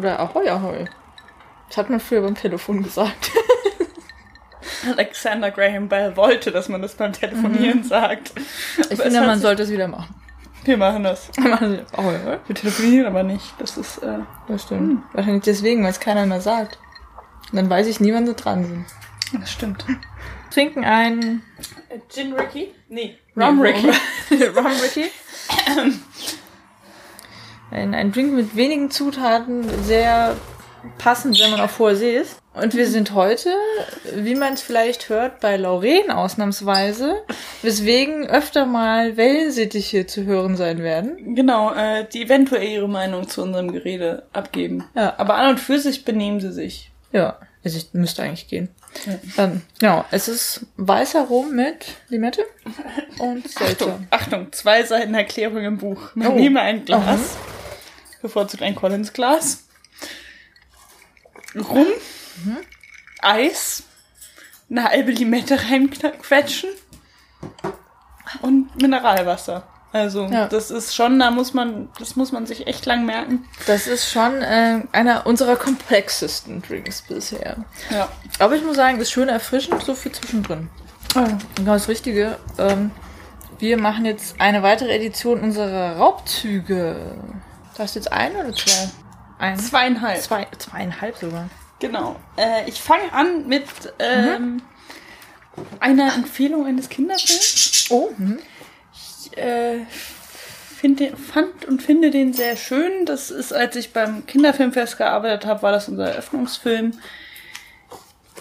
Oder Ahoi, Ahoi. Das hat man früher beim Telefon gesagt. Alexander Graham Bell wollte, dass man das beim Telefonieren sagt. Ich Aber finde, man sich- sollte es wieder machen. Wir machen das. Ahoi, Ahoi. Wir telefonieren aber nicht. Das ist, äh, Das stimmt. Wahrscheinlich deswegen, weil es keiner mehr sagt. Und dann weiß ich nie, wann sie dran sind. das stimmt. Trinken ein Gin Ricky? Nee. Rum Ricky. Rum Ricky. Ein, ein Drink mit wenigen Zutaten, sehr passend, wenn man auf hoher See ist. Und wir sind heute, wie man es vielleicht hört, bei Lauren ausnahmsweise, weswegen öfter mal Wellensittiche zu hören sein werden. Genau, äh, die eventuell ihre Meinung zu unserem Gerede abgeben. Ja. Aber an und für sich benehmen sie sich. Ja, also ich müsste eigentlich gehen. Ja. Ähm, genau, es ist weißer Rum mit Limette und Selter. Achtung, Achtung, zwei Seiten Erklärung im Buch. Man Oh. nehme ein Glas, bevorzugt ein Collins-Glas, Rum, Eis, eine halbe Limette reinquetschen und Mineralwasser. Also Ja. das ist schon, da muss man, das muss man sich echt lang merken. Das ist schon äh, einer unserer komplexesten Drinks bisher. Ja. Aber ich muss sagen, ist schön erfrischend, so viel zwischendrin. Genau das Richtige. Ähm, wir machen jetzt eine weitere Edition unserer Raubzüge. Hast du jetzt ein oder zwei? Ein. Zweieinhalb. Zwei, zweieinhalb sogar. Genau. Äh, ich fange an mit ähm, einer Empfehlung eines Kinderfilms. Oh, mhm. Ich äh, find den, fand und finde den sehr schön. Das ist, als ich beim Kinderfilmfest gearbeitet habe, war das unser Eröffnungsfilm,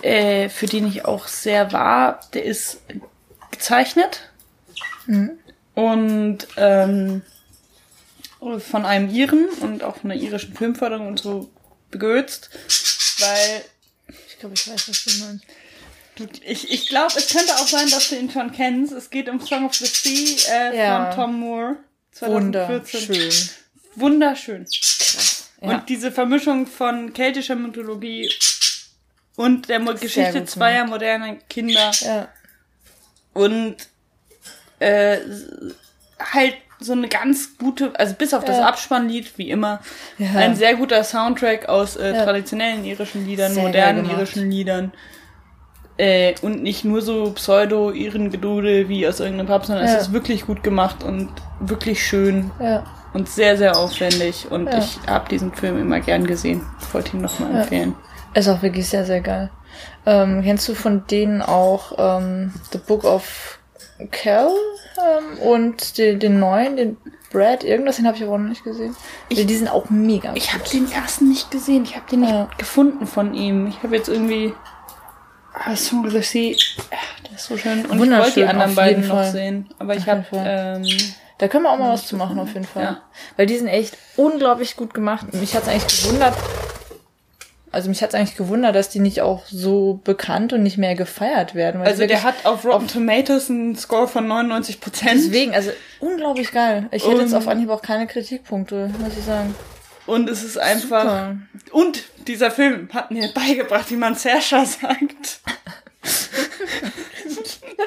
äh, für den ich auch sehr war. Der ist gezeichnet und ähm, von einem Iren und auch von der irischen Filmförderung und so begürzt, weil Ich glaube, ich weiß, was du meinst. Du, ich ich glaube, es könnte auch sein, dass du ihn schon kennst. Es geht um Song of the Sea äh, Ja. von Tom Moore. 2014. Wunderschön. Wunderschön. Ja. Und diese Vermischung von keltischer Mythologie und der Mo Geschichte zweier moderner Kinder ja. und äh, halt so eine ganz gute, also bis auf das Ja. Abspannlied, wie immer, Ja. ein sehr guter Soundtrack aus äh, Ja. traditionellen irischen Liedern, Sehr modernen irischen Liedern. Äh, und nicht nur so Pseudo-Iren-Gedudel wie aus irgendeinem Pub, sondern es ist wirklich gut gemacht und wirklich schön und sehr, sehr aufwendig. Und ich habe diesen Film immer gern gesehen. Ich wollte ihn nochmal empfehlen. Ist auch wirklich sehr, sehr geil. Ähm, kennst du von denen auch ähm, The Book of Kel ähm, und den, den neuen, den Brad, irgendwas, den habe ich aber noch nicht gesehen. Ich- die sind auch mega. Ich habe den ersten nicht gesehen. Ich habe den nicht Ja. gefunden von ihm. Ich habe jetzt irgendwie. Ah, Song of the Sea. Ah, Der ist so schön. Und ich wollte die anderen beiden jeden noch Fall. sehen. Aber ich habe. Ähm, Da können wir auch mal was zu machen, auf jeden Fall. Ja. Weil die sind echt unglaublich gut gemacht. Mich hat's eigentlich gewundert. Also mich hat's eigentlich gewundert, dass die nicht auch so bekannt und nicht mehr gefeiert werden. also der hat auf Rotten Tomatoes einen Score von 99 Prozent. Deswegen, also unglaublich geil. Ich hätte jetzt auf Anhieb auch keine Kritikpunkte, muss ich sagen. Und es ist einfach. Super. Und dieser Film hat mir beigebracht, wie man Sersha sagt.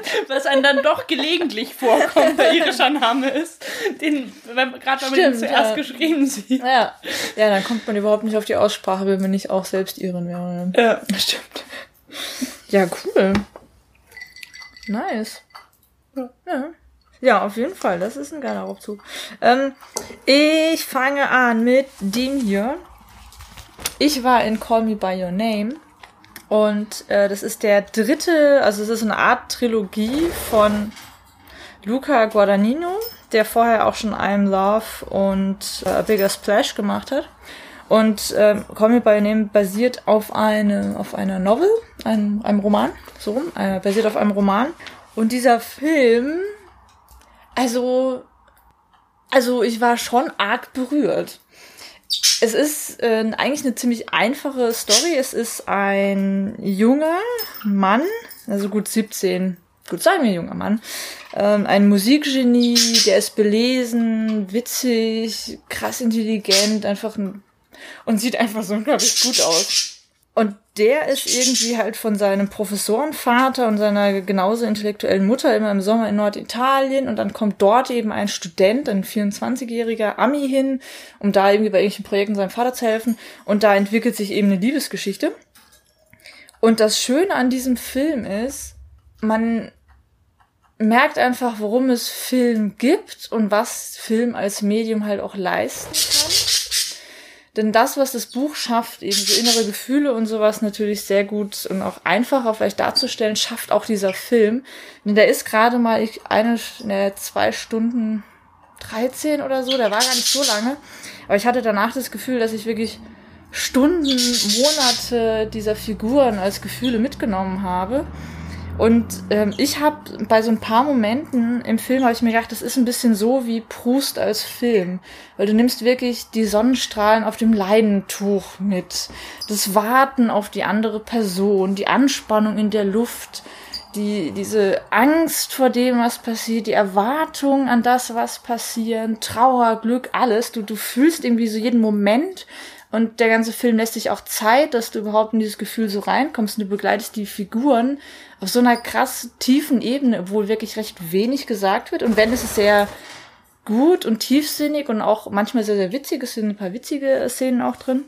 Was einem dann doch gelegentlich vorkommt, weil irischer Name ist. Den, wenn, gerade wenn man ihn zuerst ja. geschrieben sieht. Ja. ja, dann kommt man überhaupt nicht auf die Aussprache, wenn man nicht auch selbst Iren wäre. Ja. Stimmt. Ja, cool. Nice. Ja. Ja. Ja, auf jeden Fall. Das ist ein geiler Raubzug. Ähm, ich fange an mit dem hier. Ich war in Call Me By Your Name. Und äh, das ist der dritte, also es ist eine Art Trilogie von Luca Guadagnino, der vorher auch schon I'm Love und äh, A Bigger Splash gemacht hat. Und ähm, Call Me By Your Name basiert auf, eine, auf einer Novel, einem, einem Roman, so rum, äh, basiert auf einem Roman. Und dieser Film, also, also ich war schon arg berührt. Es ist äh, eigentlich eine ziemlich einfache Story. Es ist ein junger Mann, also gut 17, gut sagen wir junger Mann, ähm, ein Musikgenie, der ist belesen, witzig, krass intelligent, einfach ein, und sieht einfach so unglaublich gut aus. Und der ist irgendwie halt von seinem Professorenvater und seiner genauso intellektuellen Mutter immer im Sommer in Norditalien und dann kommt dort eben ein Student, ein 24-jähriger Ami hin, um da irgendwie bei irgendwelchen Projekten seinem Vater zu helfen und da entwickelt sich eben eine Liebesgeschichte. Und das Schöne an diesem Film ist, man merkt einfach, worum es Film gibt und was Film als Medium halt auch leisten kann. Denn das, was das Buch schafft, eben so innere Gefühle und sowas natürlich sehr gut und auch einfacher vielleicht darzustellen, schafft auch dieser Film. Denn der ist gerade mal ich, eine, ne, zwei Stunden 13 oder so, der war gar nicht so lange. Aber ich hatte danach das Gefühl, dass ich wirklich Stunden, Monate dieser Figuren als Gefühle mitgenommen habe. Und ähm, ich habe bei so ein paar Momenten im Film habe ich mir gedacht, das ist ein bisschen so wie Proust als Film, weil du nimmst wirklich die Sonnenstrahlen auf dem Leinentuch mit, das Warten auf die andere Person, die Anspannung in der Luft, die diese Angst vor dem, was passiert, die Erwartung an das, was passiert, Trauer, Glück, alles. Du du fühlst irgendwie so jeden Moment und der ganze Film lässt sich auch Zeit, dass du überhaupt in dieses Gefühl so reinkommst und du begleitest die Figuren auf so einer krass tiefen Ebene, obwohl wirklich recht wenig gesagt wird. Und wenn es ist sehr gut und tiefsinnig und auch manchmal sehr, sehr witzig, es sind ein paar witzige Szenen auch drin.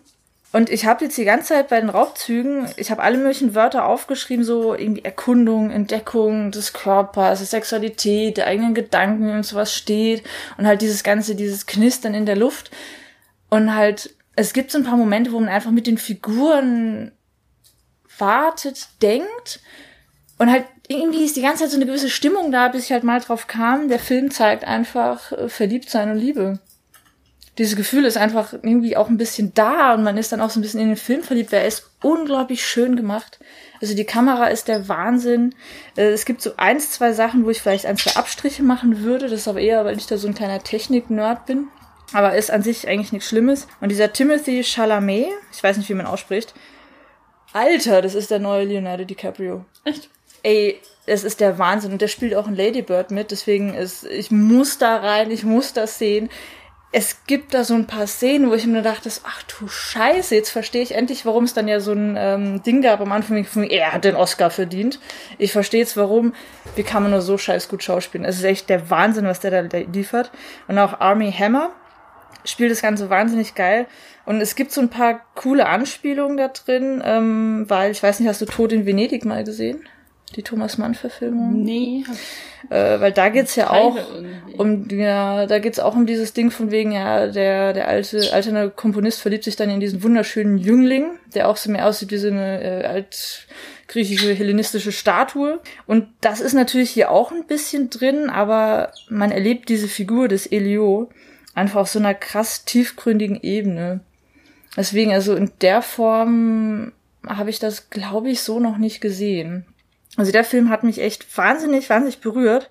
Und ich habe jetzt die ganze Zeit bei den Raubzügen, ich habe alle möglichen Wörter aufgeschrieben, so irgendwie Erkundung, Entdeckung des Körpers, Sexualität, der eigenen Gedanken und sowas steht und halt dieses ganze, dieses Knistern in der Luft und halt es gibt so ein paar Momente, wo man einfach mit den Figuren wartet, denkt und halt irgendwie ist die ganze Zeit so eine gewisse Stimmung da, bis ich halt mal drauf kam. Der Film zeigt einfach äh, Verliebtsein und Liebe. Dieses Gefühl ist einfach irgendwie auch ein bisschen da und man ist dann auch so ein bisschen in den Film verliebt, er ist unglaublich schön gemacht. Also die Kamera ist der Wahnsinn. Äh, es gibt so eins, zwei Sachen, wo ich vielleicht ein, zwei Abstriche machen würde. Das ist aber eher, weil ich da so ein kleiner Technik-Nerd bin. Aber ist an sich eigentlich nichts Schlimmes. Und dieser Timothy Chalamet, ich weiß nicht, wie man ausspricht. Alter, das ist der neue Leonardo DiCaprio. Echt? Ey, es ist der Wahnsinn. Und der spielt auch in Ladybird mit. Deswegen ist, ich muss da rein, ich muss das sehen. Es gibt da so ein paar Szenen, wo ich mir dachte, ach du Scheiße, jetzt verstehe ich endlich, warum es dann ja so ein ähm, Ding gab am Anfang von er hat den Oscar verdient. Ich verstehe jetzt warum, wie kann man nur so scheiß gut schauspielen. Es ist echt der Wahnsinn, was der da liefert. Und auch Army Hammer, spielt das Ganze wahnsinnig geil. Und es gibt so ein paar coole Anspielungen da drin, ähm, weil ich weiß nicht, hast du Tod in Venedig mal gesehen? Die Thomas Mann-Verfilmung? Nee. Äh, weil da geht's ja auch um, ja, da geht's auch um dieses Ding von wegen, ja, der, der alte, alterne Komponist verliebt sich dann in diesen wunderschönen Jüngling, der auch so mehr aussieht wie so eine äh, altgriechische hellenistische Statue. Und das ist natürlich hier auch ein bisschen drin, aber man erlebt diese Figur des Elio einfach auf so einer krass tiefgründigen Ebene. Deswegen, also in der Form habe ich das, glaube ich, so noch nicht gesehen. Also der Film hat mich echt wahnsinnig, wahnsinnig berührt,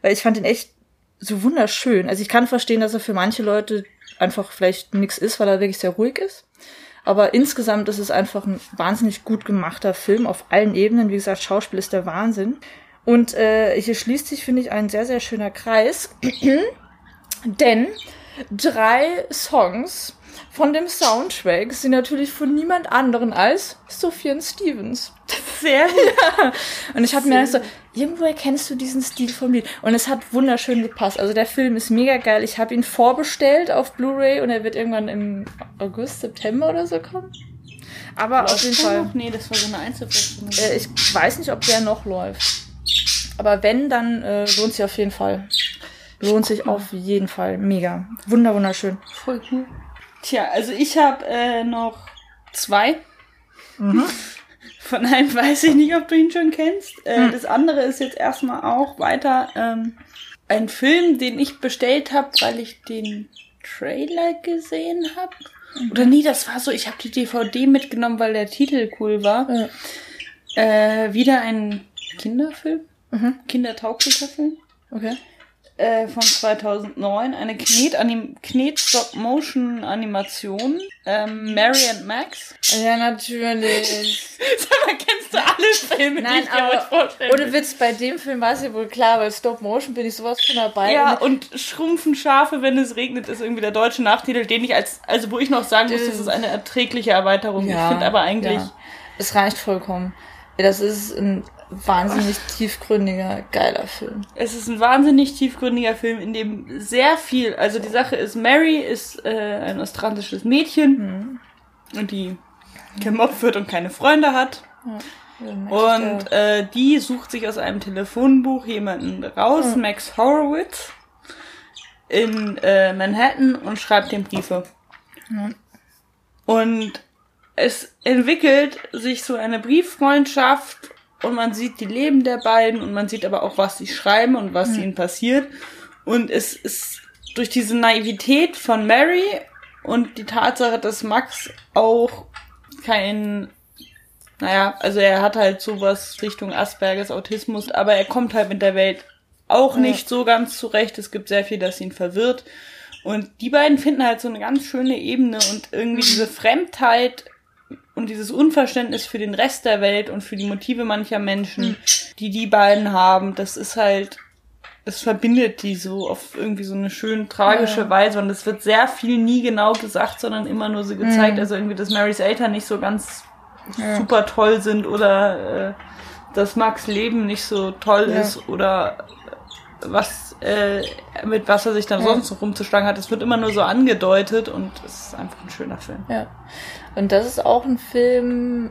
weil ich fand ihn echt so wunderschön. Also ich kann verstehen, dass er für manche Leute einfach vielleicht nix ist, weil er wirklich sehr ruhig ist. Aber insgesamt ist es einfach ein wahnsinnig gut gemachter Film auf allen Ebenen. Wie gesagt, Schauspiel ist der Wahnsinn. Und äh, hier schließt sich, finde ich, ein sehr, sehr schöner Kreis. Denn drei Songs von dem Soundtrack sind natürlich von niemand anderen als Sufjan Stevens. Sehr ja. Und ich habe mir gedacht so, irgendwo erkennst du diesen Stil vom Lied. Und es hat wunderschön gepasst. Also der Film ist mega geil. Ich habe ihn vorbestellt auf Blu-ray und er wird irgendwann im August, September oder so kommen. Aber auf jeden Fall. Noch? Nee, das war so eine Einzelversion. Äh, ich weiß nicht, ob der noch läuft. Aber wenn, dann äh, lohnt sich auf jeden Fall. Lohnt sich auf jeden Fall. Mega. Wunder, wunderschön. Voll cool. Tja, also ich habe äh, noch zwei. Mhm. Von einem weiß ich nicht, ob du ihn schon kennst. Äh, Mhm. Das andere ist jetzt erstmal auch weiter ähm, ein Film, den ich bestellt habe, weil ich den Trailer gesehen habe. Oder nee, das war so, ich habe die DVD mitgenommen, weil der Titel cool war. Ja. Äh, wieder ein Kinderfilm, Mhm. kindertauglicher Film. Okay. Äh, von 2009, eine Knet-Stop-Motion-Animation. Ähm, Mary and Max. Ja, natürlich. Sag mal, kennst du alle Filme, Nein, die ich aber vorstellen ohne Witz, bei dem Film war es ja wohl klar, weil Stop Motion bin ich sowas von dabei. Ja, Und und Schrumpfen Schafe, wenn es regnet, ist irgendwie der deutsche Nachtitel, den ich als, also wo ich noch sagen muss, das ist eine erträgliche Erweiterung. ich finde aber eigentlich, Ja, es reicht vollkommen. Das ist ein wahnsinnig tiefgründiger, geiler Film. es ist ein wahnsinnig tiefgründiger Film, in dem sehr viel, also die Sache ist, Mary ist äh, ein australisches Mädchen und die gemobbt wird und keine Freunde hat. Und äh, die sucht sich aus einem Telefonbuch jemanden raus, Max Horowitz, in äh, Manhattan und schreibt dem Briefe. Und es entwickelt sich so eine Brieffreundschaft und man sieht die Leben der beiden und man sieht aber auch, was sie schreiben und was ihnen passiert. Und es ist durch diese Naivität von Mary und die Tatsache, dass Max auch kein naja, also er hat halt sowas Richtung Aspergers, Autismus, aber er kommt halt mit der Welt auch nicht so ganz zurecht. Es gibt sehr viel, das ihn verwirrt. Und die beiden finden halt so eine ganz schöne Ebene und irgendwie diese Fremdheit und dieses Unverständnis für den Rest der Welt und für die Motive mancher Menschen, die die beiden haben, das ist halt, es verbindet die so auf irgendwie so eine schön tragische Weise und es wird sehr viel nie genau gesagt, sondern immer nur so gezeigt, also irgendwie, dass Marys Eltern nicht so ganz super toll sind oder äh, dass Max Leben nicht so toll Ja. ist oder was äh, mit was er sich dann sonst noch rumzuschlagen hat. Es wird immer nur so angedeutet und es ist einfach ein schöner Film. Ja. Und das ist auch ein Film,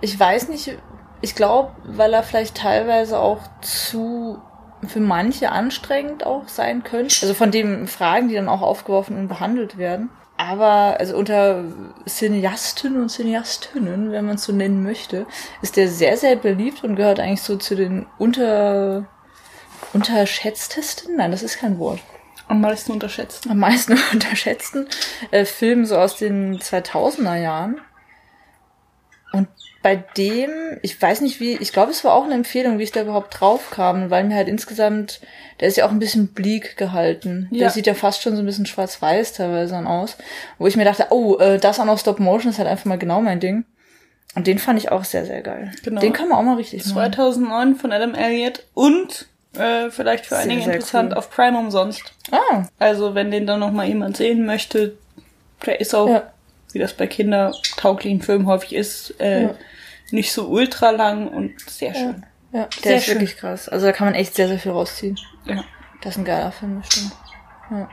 ich weiß nicht, ich glaube, weil er vielleicht teilweise auch zu für manche anstrengend auch sein könnte. Also von den Fragen, die dann auch aufgeworfen und behandelt werden. Aber also unter Cineasten und Cineastinnen, wenn man es so nennen möchte, ist der sehr, sehr beliebt und gehört eigentlich so zu den unter unterschätztesten, nein, das ist kein Wort, Am meisten unterschätzt. am meisten unterschätzten äh, Film so aus den 2000er Jahren. Und bei dem, ich weiß nicht wie, ich glaube, es war auch eine Empfehlung, wie ich da überhaupt drauf kam, weil mir halt insgesamt, der ist ja auch ein bisschen bleak gehalten. Ja. Der sieht ja fast schon so ein bisschen schwarz-weiß teilweise dann aus. Wo ich mir dachte, oh, äh, das auch noch Stop Motion ist halt einfach mal genau mein Ding. Und den fand ich auch sehr, sehr geil. Genau. Den kann man auch mal richtig machen. 2009 von Adam Elliott und äh, vielleicht für Sehr, einige sehr interessant cool. auf Prime umsonst. Ah, Also wenn den dann noch mal jemand sehen möchte, der ist auch, Ja. wie das bei kindertauglichen Filmen häufig ist, äh, Ja. nicht so ultra lang und sehr schön. ja, der Sehr ist schön. wirklich krass. Also da kann man echt sehr, sehr viel rausziehen. Ja. Das ist ein geiler Film, bestimmt. Ja.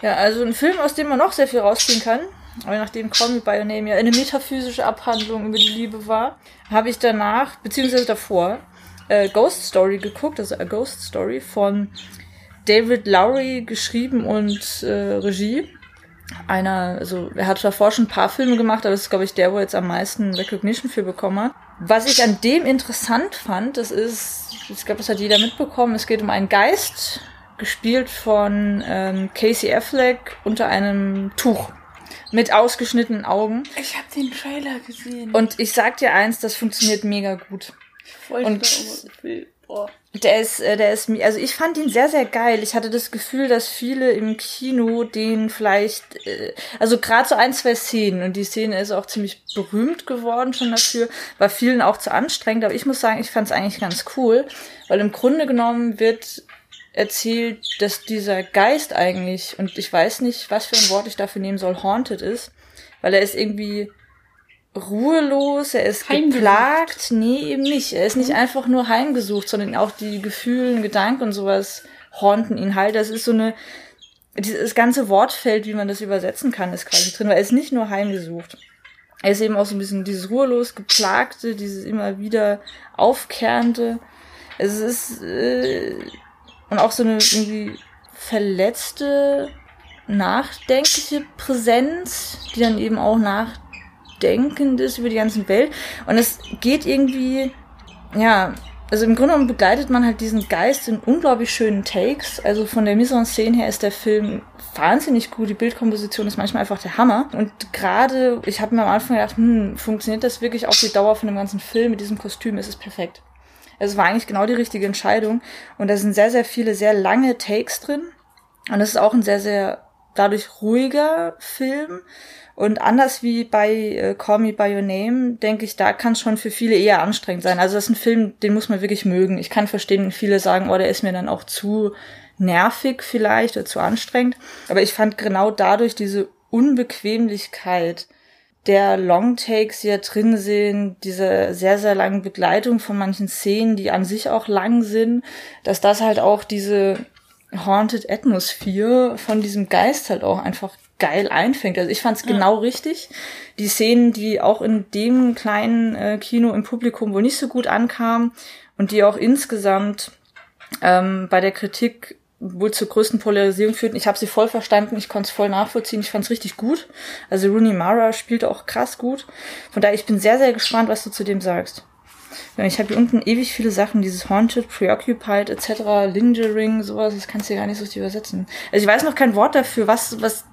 ja, also ein Film, aus dem man noch sehr viel rausziehen kann. Aber nachdem Call Me By Your Name ja eine metaphysische Abhandlung über die Liebe war, habe ich danach, beziehungsweise davor, äh, Ghost Story geguckt, also A Ghost Story von David Lowry geschrieben und äh, Regie. Einer, also er hat davor schon ein paar Filme gemacht, aber das ist, glaube ich, der, wo er jetzt am meisten Recognition für bekommen hat. Was ich an dem interessant fand, das ist, ich glaube, das hat jeder mitbekommen, es geht um einen Geist, gespielt von ähm, Casey Affleck unter einem Tuch mit ausgeschnittenen Augen. Ich habe den Trailer gesehen. Und ich sag dir eins, das funktioniert mega gut. Voll und-. Boah. Der ist, äh, der ist, also ich fand ihn sehr, sehr geil. Ich hatte das Gefühl, dass viele im Kino den vielleicht, äh, also gerade so ein, zwei Szenen, und die Szene ist auch ziemlich berühmt geworden schon dafür, war vielen auch zu anstrengend, aber ich muss sagen, ich fand es eigentlich ganz cool, weil im Grunde genommen wird erzählt, dass dieser Geist eigentlich, und ich weiß nicht, was für ein Wort ich dafür nehmen soll, haunted ist, weil er ist irgendwie ruhelos, er ist Heimgesucht. geplagt. Nee, eben nicht. Er ist nicht einfach nur heimgesucht, sondern auch die Gefühle, Gedanken und sowas haunten ihn halt. Das ist so eine, dieses ganze Wortfeld, wie man das übersetzen kann, ist quasi drin, weil er ist nicht nur heimgesucht. Er ist eben auch so ein bisschen dieses ruhelos geplagte, dieses immer wieder aufkehrende. Es ist, äh, und auch so eine irgendwie verletzte, nachdenkliche Präsenz, die dann eben auch nachdenkend ist über die ganze Welt. Und es geht irgendwie, ja, also im Grunde genommen begleitet man halt diesen Geist in unglaublich schönen Takes. Also von der Mise en Scène her ist der Film wahnsinnig gut. Die Bildkomposition ist manchmal einfach der Hammer. Und gerade, ich habe mir am Anfang gedacht, hm, funktioniert das wirklich auf die Dauer von dem ganzen Film mit diesem Kostüm? Ist es perfekt. Es war eigentlich genau die richtige Entscheidung. Und da sind sehr, sehr viele sehr lange Takes drin. Und es ist auch ein sehr, sehr dadurch ruhiger Film. Und anders wie bei äh, Call Me By Your Name, denke ich, da kann es schon für viele eher anstrengend sein. Also das ist ein Film, den muss man wirklich mögen. Ich kann verstehen, viele sagen, oh, der ist mir dann auch zu nervig vielleicht oder zu anstrengend. Aber ich fand genau dadurch diese Unbequemlichkeit der Longtakes, die da drin sind, diese sehr, sehr langen Begleitung von manchen Szenen, die an sich auch lang sind, dass das halt auch diese Haunted Atmosphere von diesem Geist halt auch einfach geil einfängt. Also ich fand es genau richtig. Die Szenen, die auch in dem kleinen äh, Kino im Publikum wohl nicht so gut ankamen und die auch insgesamt ähm, bei der Kritik wohl zur größten Polarisierung führten. Ich habe sie voll verstanden, ich konnte es voll nachvollziehen, ich fand es richtig gut. Also Rooney Mara spielt auch krass gut. Von daher, ich bin sehr, sehr gespannt, was du zu dem sagst. Ich habe hier unten ewig viele Sachen, dieses Haunted, Preoccupied etc., Lingering, sowas, das kannst du ja gar nicht so richtig übersetzen. Also ich weiß noch kein Wort dafür, was, was,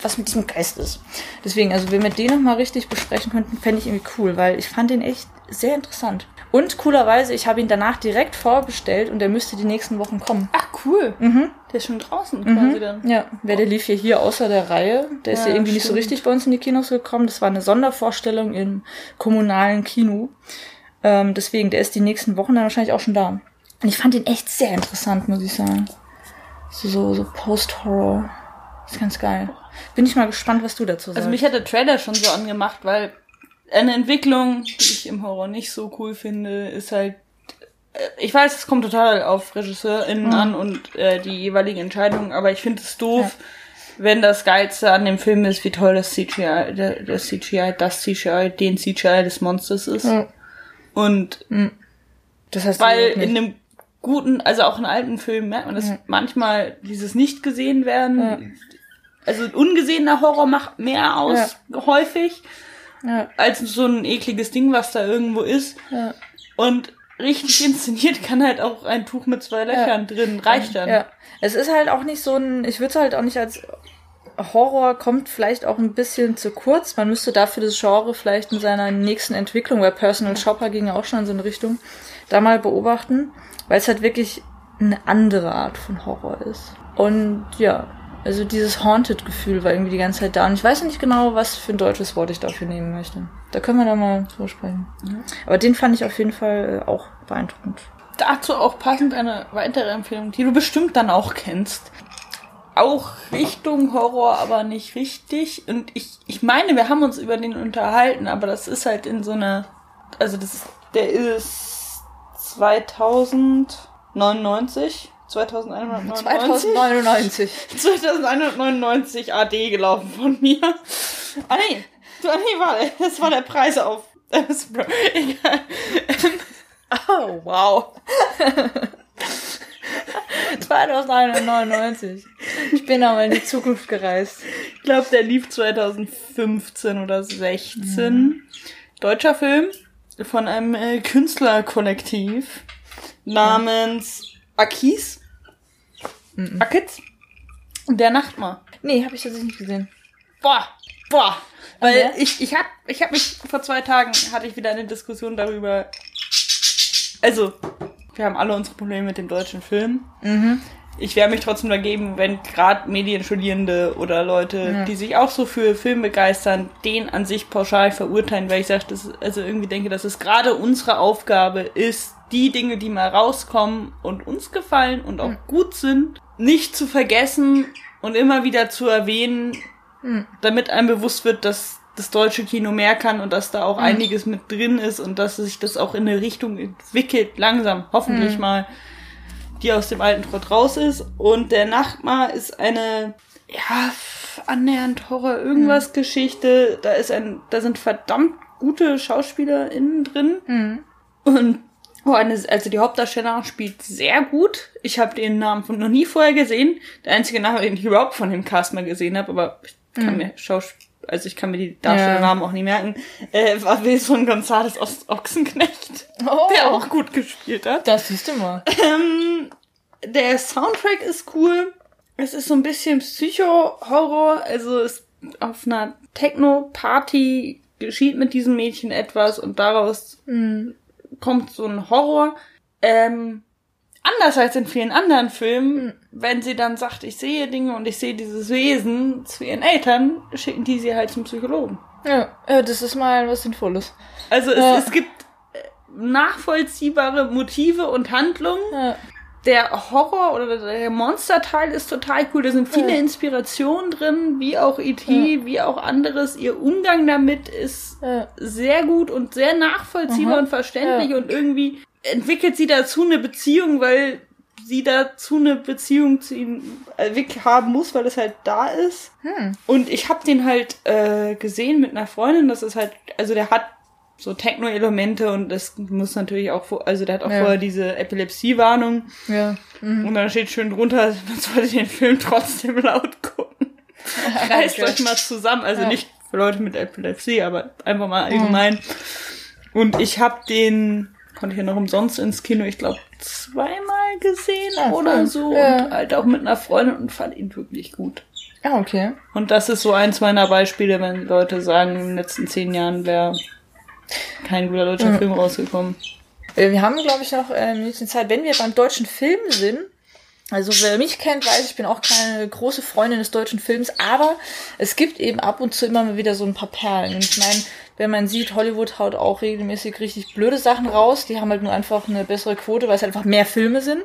was mit diesem Geist ist. Deswegen, also wenn wir den nochmal richtig besprechen könnten, fände ich irgendwie cool, weil ich fand den echt sehr interessant. Und coolerweise, ich habe ihn danach direkt vorbestellt und der müsste die nächsten Wochen kommen. Ach, cool. Mhm. Der ist schon draußen Mhm. quasi dann. Ja, wer der lief ja hier außer der Reihe. Der ist Ja, ja irgendwie nicht so stimmt. richtig bei uns in die Kinos gekommen. Das war eine Sondervorstellung im kommunalen Kino. Ähm, deswegen, der ist die nächsten Wochen dann wahrscheinlich auch schon da. Und ich fand ihn echt sehr interessant, muss ich sagen. So, so, so Post-Horror. Ist ganz geil. Bin ich mal gespannt, was du dazu sagst. Also mich hat der Trailer schon so angemacht, weil eine Entwicklung, die ich im Horror nicht so cool finde, ist halt äh, ich weiß, es kommt total auf RegisseurInnen Mhm. an und äh, die jeweiligen Entscheidungen, aber ich finde es doof, wenn das Geilste an dem Film ist, wie toll das CGI, das CGI, das CGI, den CGI des Monsters ist. Ja. Und das heißt, weil in einem guten, also auch in alten Filmen merkt man, dass Ja. manchmal dieses nicht gesehen werden, Ja. also ungesehener Horror macht mehr aus, häufig, ja, als so ein ekliges Ding, was da irgendwo ist. Und richtig inszeniert kann halt auch ein Tuch mit zwei Löchern drin, reicht dann. Ja. Es ist halt auch nicht so ein, ich würde es halt auch nicht als Horror kommt vielleicht auch ein bisschen zu kurz. Man müsste dafür das Genre vielleicht in seiner nächsten Entwicklung, weil Personal Shopper ging ja auch schon in so eine Richtung, da mal beobachten, weil es halt wirklich eine andere Art von Horror ist. Und ja, also dieses Haunted-Gefühl war irgendwie die ganze Zeit da. Und ich weiß nicht genau, was für ein deutsches Wort ich dafür nehmen möchte. Da können wir da mal drüber sprechen. Aber den fand ich auf jeden Fall äh, auch beeindruckend. Dazu auch passend eine weitere Empfehlung, die du bestimmt dann auch kennst. Auch Richtung Horror, aber nicht richtig. Und ich, ich meine, wir haben uns über den unterhalten, aber das ist halt in so einer, also das der ist 2099, 2199. 2099. 2199 AD gelaufen von mir. Ah nee, ah, nee, warte, das war der Preis auf. Egal. Oh, wow. 2099. Ich bin aber in die Zukunft gereist. Ich glaube, der lief 2015 oder 16. Deutscher Film von einem äh, Künstlerkollektiv namens Akis. Akitz. Der Nachtmar. Nee, habe ich tatsächlich nicht gesehen. Boah, boah. Weil ja? ich, ich hab, ich hab mich vor zwei Tagen hatte ich wieder eine Diskussion darüber. Also, wir haben alle unsere Probleme mit dem deutschen Film. Ich werde mich trotzdem dagegen, wenn gerade Medienstudierende oder Leute, Ja. die sich auch so für Film begeistern, den an sich pauschal verurteilen, weil ich sage, das ist- also irgendwie denke, dass es gerade unsere Aufgabe ist, die Dinge, die mal rauskommen und uns gefallen und auch gut sind, nicht zu vergessen und immer wieder zu erwähnen, damit einem bewusst wird, dass das deutsche Kino mehr kann und dass da auch einiges mit drin ist und dass sich das auch in eine Richtung entwickelt, langsam, hoffentlich mal, die aus dem alten Trott raus ist. Und der Nachtmar ist eine, ja, annähernd Horror-Irgendwas-Geschichte. Da ist ein, da sind verdammt gute SchauspielerInnen drin. Und oh, eine, also die Hauptdarstellerin spielt sehr gut. Ich habe den Namen von noch nie vorher gesehen. Der einzige Name, den ich überhaupt von dem Cast mal gesehen habe, aber ich kann mir Schaus also ich kann mir die Darstellernamen auch nie merken, äh, war Wilson González Ost Ochsenknecht, Oh, der auch gut gespielt hat. Das siehst du mal. Ähm, der Soundtrack ist cool. Es ist so ein bisschen Psycho-Horror. Also es auf einer Techno-Party geschieht mit diesem Mädchen etwas und daraus kommt so ein Horror. ähm, anders als in vielen anderen Filmen, wenn sie dann sagt, ich sehe Dinge und ich sehe dieses Wesen zu ihren Eltern, schicken die sie halt zum Psychologen. Ja, ja das ist mal was Sinnvolles. Also es, Ja. es gibt äh, nachvollziehbare Motive und Handlungen. Ja. Der Horror oder der Monsterteil ist total cool. Da sind viele Ja. Inspirationen drin, wie auch E.T., wie auch anderes. Ihr Umgang damit ist sehr gut und sehr nachvollziehbar Aha. und verständlich und irgendwie entwickelt sie dazu eine Beziehung, weil sie dazu eine Beziehung zu ihm äh, wirklich haben muss, weil es halt da ist. Hm. Und ich habe den halt äh, gesehen mit einer Freundin, das ist halt, also der hat so Techno-Elemente und das muss natürlich auch, vor- also der hat auch Ja. vorher diese Epilepsie-Warnung Ja. Mhm. und dann steht schön drunter, man sollte den Film trotzdem laut gucken. Reißt euch mal zusammen, also Ja. nicht für Leute mit Epilepsie, aber einfach mal allgemein. Und ich habe den, konnte ich ja noch umsonst ins Kino, ich glaube zweimal gesehen Ah, oder cool. so Ja. und halt auch mit einer Freundin und fand ihn wirklich gut. Ja, okay. Und das ist so eins meiner Beispiele, wenn Leute sagen, in den letzten zehn Jahren wäre kein guter deutscher Film rausgekommen. Äh, Wir haben, glaube ich, noch äh, ein bisschen Zeit, wenn wir beim deutschen Film sind. Also wer mich kennt, weiß, ich bin auch keine große Freundin des deutschen Films, aber es gibt eben ab und zu immer mal wieder so ein paar Perlen. Und ich meine, wenn man sieht, Hollywood haut auch regelmäßig richtig blöde Sachen raus. Die haben halt nur einfach eine bessere Quote, weil es halt einfach mehr Filme sind.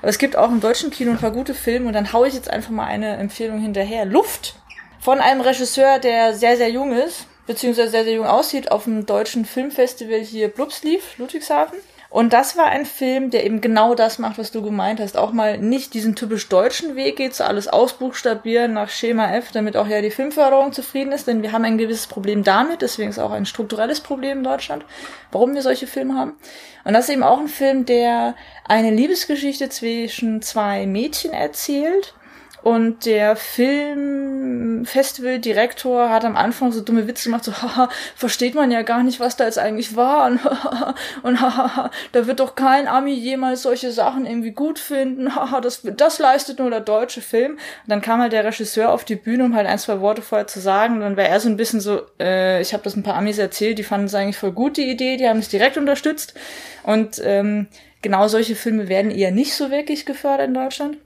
Aber es gibt auch im deutschen Kino ein paar gute Filme und dann haue ich jetzt einfach mal eine Empfehlung hinterher. Luft von einem Regisseur, der sehr, sehr jung ist, beziehungsweise sehr, sehr jung aussieht, auf dem deutschen Filmfestival hier Blubslief, Ludwigshafen. Und das war ein Film, der eben genau das macht, was du gemeint hast. Auch mal nicht diesen typisch deutschen Weg geht, so alles ausbuchstabieren nach Schema F, damit auch ja die Filmförderung zufrieden ist, denn wir haben ein gewisses Problem damit, deswegen ist auch ein strukturelles Problem in Deutschland, warum wir solche Filme haben. Und das ist eben auch ein Film, der eine Liebesgeschichte zwischen zwei Mädchen erzählt. Und der Filmfestivaldirektor hat am Anfang so dumme Witze gemacht, so, haha, versteht man ja gar nicht, was da jetzt eigentlich war. Und, haha, und haha, da wird doch kein Ami jemals solche Sachen irgendwie gut finden. Haha, das, das leistet nur der deutsche Film. Und dann kam halt der Regisseur auf die Bühne, um halt ein, zwei Worte vorher zu sagen. Und dann war er so ein bisschen so, äh, ich habe das ein paar Amis erzählt, die fanden es eigentlich voll gut, die Idee, die haben es direkt unterstützt. Und ähm, genau solche Filme werden eher nicht so wirklich gefördert in Deutschland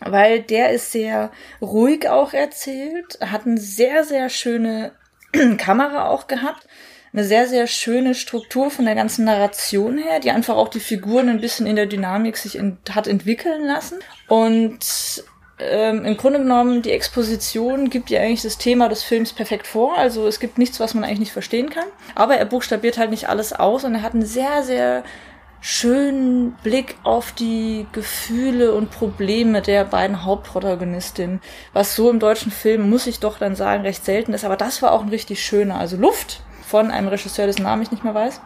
weil der ist sehr ruhig auch erzählt, hat eine sehr, sehr schöne Kamera auch gehabt, eine sehr, sehr schöne Struktur von der ganzen Narration her, die einfach auch die Figuren ein bisschen in der Dynamik sich in, hat entwickeln lassen. Und ähm, im Grunde genommen, die Exposition gibt ja eigentlich das Thema des Films perfekt vor. Also es gibt nichts, was man eigentlich nicht verstehen kann. Aber er buchstabiert halt nicht alles aus und er hat einen sehr, sehr schönen Blick auf die Gefühle und Probleme der beiden Hauptprotagonistinnen, was so im deutschen Film, muss ich doch dann sagen, recht selten ist. Aber das war auch ein richtig schöner. Also Luft von einem Regisseur, dessen Namen ich nicht mehr weiß.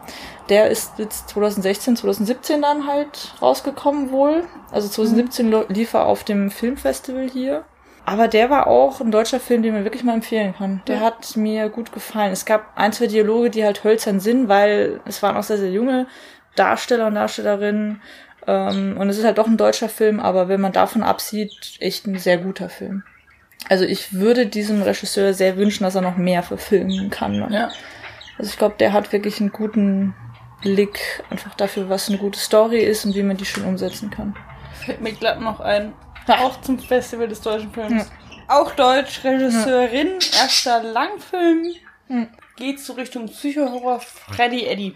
Der ist jetzt 2016, 2017 dann halt rausgekommen wohl. Also 2017 lo- lief er auf dem Filmfestival hier. Aber der war auch ein deutscher Film, den man wirklich mal empfehlen kann. Der hat mir gut gefallen. Es gab ein, zwei Dialoge, die halt hölzern sind, weil es waren auch sehr, sehr junge Darsteller und Darstellerinnen. Ähm, und es ist halt doch ein deutscher Film, aber wenn man davon absieht, echt ein sehr guter Film. Also ich würde diesem Regisseur sehr wünschen, dass er noch mehr verfilmen kann. Ne? Ja. Also ich glaube, der hat wirklich einen guten Blick einfach dafür, was eine gute Story ist und wie man die schön umsetzen kann. Fällt mir glatt noch ein. Ja. Auch zum Festival des deutschen Films. Auch Deutsch, Regisseurin, erster Langfilm. Geht so Richtung Psychohorror Freddy Eddy.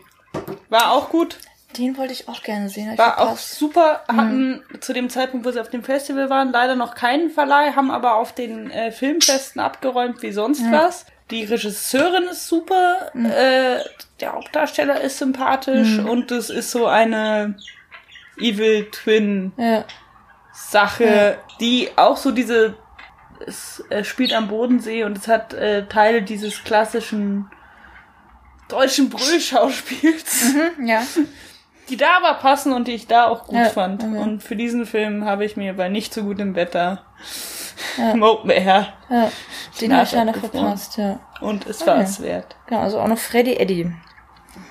War auch gut. Den wollte ich auch gerne sehen. War auch super. Hatten zu dem Zeitpunkt, wo sie auf dem Festival waren, leider noch keinen Verleih, haben aber auf den äh, Filmfesten abgeräumt wie sonst was. Die Regisseurin ist super, äh, der Hauptdarsteller ist sympathisch und es ist so eine Evil Twin Ja. Sache, die auch so diese es äh, spielt am Bodensee und es hat äh, Teile dieses klassischen deutschen Brüllschauspiels, Hm, ja. die da aber passen und die ich da auch gut Ja, fand. okay. Und für diesen Film habe ich mir bei nicht so gutem Wetter Ja. im Open Air ja. Den habe ich abgefroren. verpasst, ja. und es war Okay. es wert. Genau, also auch noch Freddy Eddy.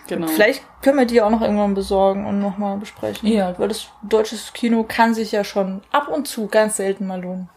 Genau. Vielleicht können wir die auch noch irgendwann besorgen und nochmal besprechen. Ja. Weil das deutsche Kino kann sich ja schon ab und zu ganz selten mal lohnen.